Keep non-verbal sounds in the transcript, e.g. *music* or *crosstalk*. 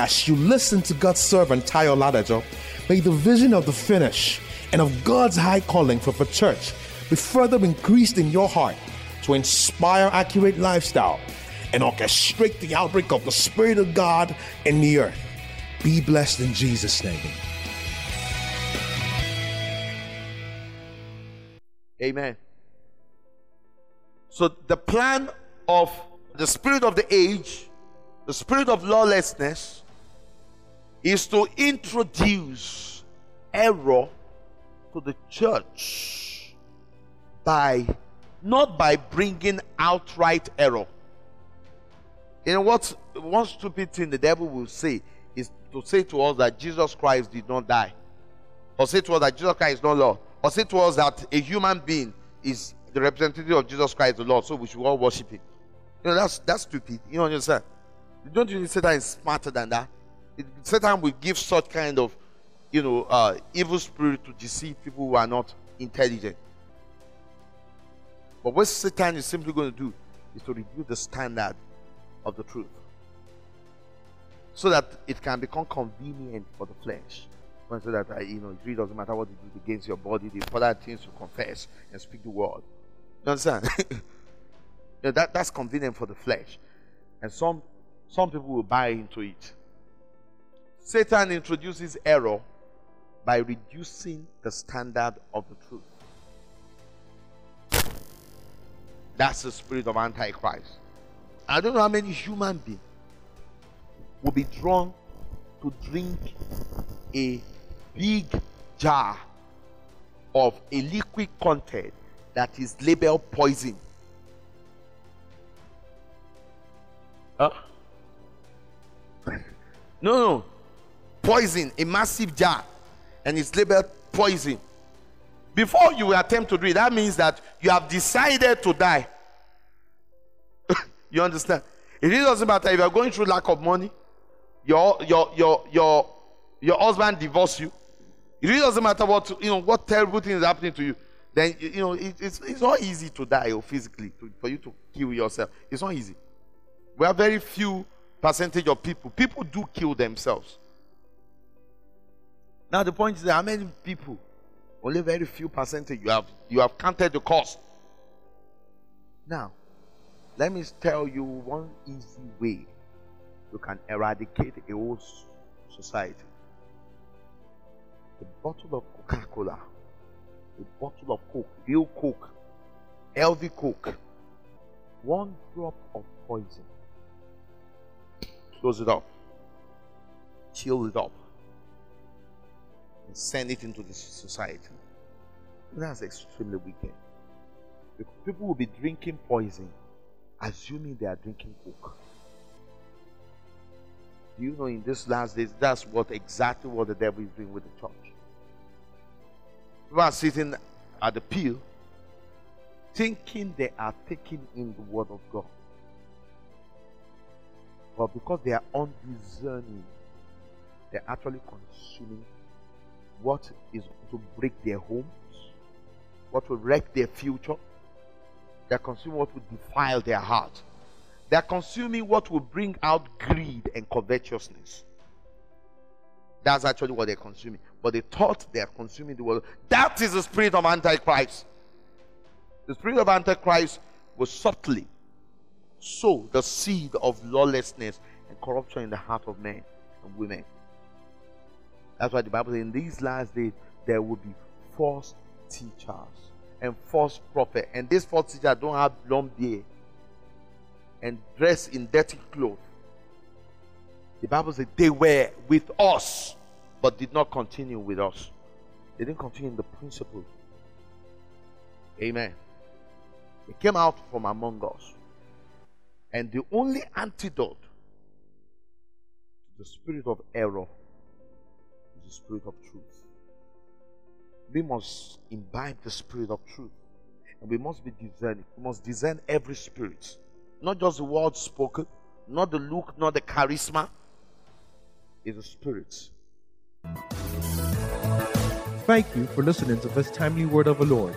As you listen to God's servant Tayo Ladajo, may the vision of the finish and of God's high calling for the church be further increased in your heart to inspire accurate lifestyle and orchestrate the outbreak of the Spirit of God in the earth. Be blessed in Jesus' name. Amen. So the plan of the spirit of the age, the spirit of lawlessness, is to introduce error to the church by not by bringing outright error. You know what one stupid thing the devil will say is to say to us that Jesus Christ did not die, or say to us that Jesus Christ is not Lord, or say to us that a human being is the representative of Jesus Christ, the Lord, so we should all worship him. You know that's that's stupid. You know what I'm understand? Don't you say that is smarter than that? Satan will give such kind of, you know, uh, evil spirit to deceive people who are not intelligent. But what Satan is simply going to do is to reduce the standard of the truth so that it can become convenient for the flesh. So that you know, it really doesn't matter what you do against your body, the important things to confess and speak the word. You understand? *laughs* you know, that, that's convenient for the flesh. And some some people will buy into it. Satan introduces error by reducing the standard of the truth. That's the spirit of Antichrist. I don't know how many human beings will be drawn to drink a big jar of a liquid content that is labeled poison. Huh? *laughs* no, no poison, a massive jar, and it's labeled poison. Before you attempt to do it, that means that you have decided to die. *laughs* you understand? It really doesn't matter if you're going through lack of money, your your your your your husband divorced you. It really doesn't matter what you know what terrible thing is happening to you. Then you know it, it's it's not easy to die or physically to, for you to kill yourself. It's not easy. We have very few percentage of people. People do kill themselves. Now the point is that how many people? Only very few percentage you have you have counted the cost. Now, let me tell you one easy way you can eradicate a whole society. A bottle of Coca-Cola, a bottle of Coke, real Coke, LV Coke, one drop of poison. Close it up. Chill it up and send it into the society. That's extremely wicked. Because people will be drinking poison, assuming they are drinking coke. Do you know in this last days that's what exactly what the devil is doing with the church? People are sitting at the pew thinking they are taking in the word of God. But because they are undiscerning, they're actually consuming what is to break their homes, what will wreck their future. They're consuming what will defile their heart. They're consuming what will bring out greed and covetousness. That's actually what they're consuming. But they thought they're consuming the world. That is the spirit of Antichrist. The spirit of Antichrist will subtly sow the seed of lawlessness and corruption in the heart of men and women. That's why the Bible says in these last days there will be false teachers and false prophets. And these false teachers don't have long beard and dress in dirty clothes. The Bible says they were with us, but did not continue with us. They didn't continue in the principle. Amen. They came out from among us. And the only antidote to the spirit of error the spirit of truth. We must imbibe the spirit of truth. And we must be discerning. We must discern every spirit. Not just the word spoken, not the look, not the charisma. It's the spirit. Thank you for listening to this timely word of the Lord.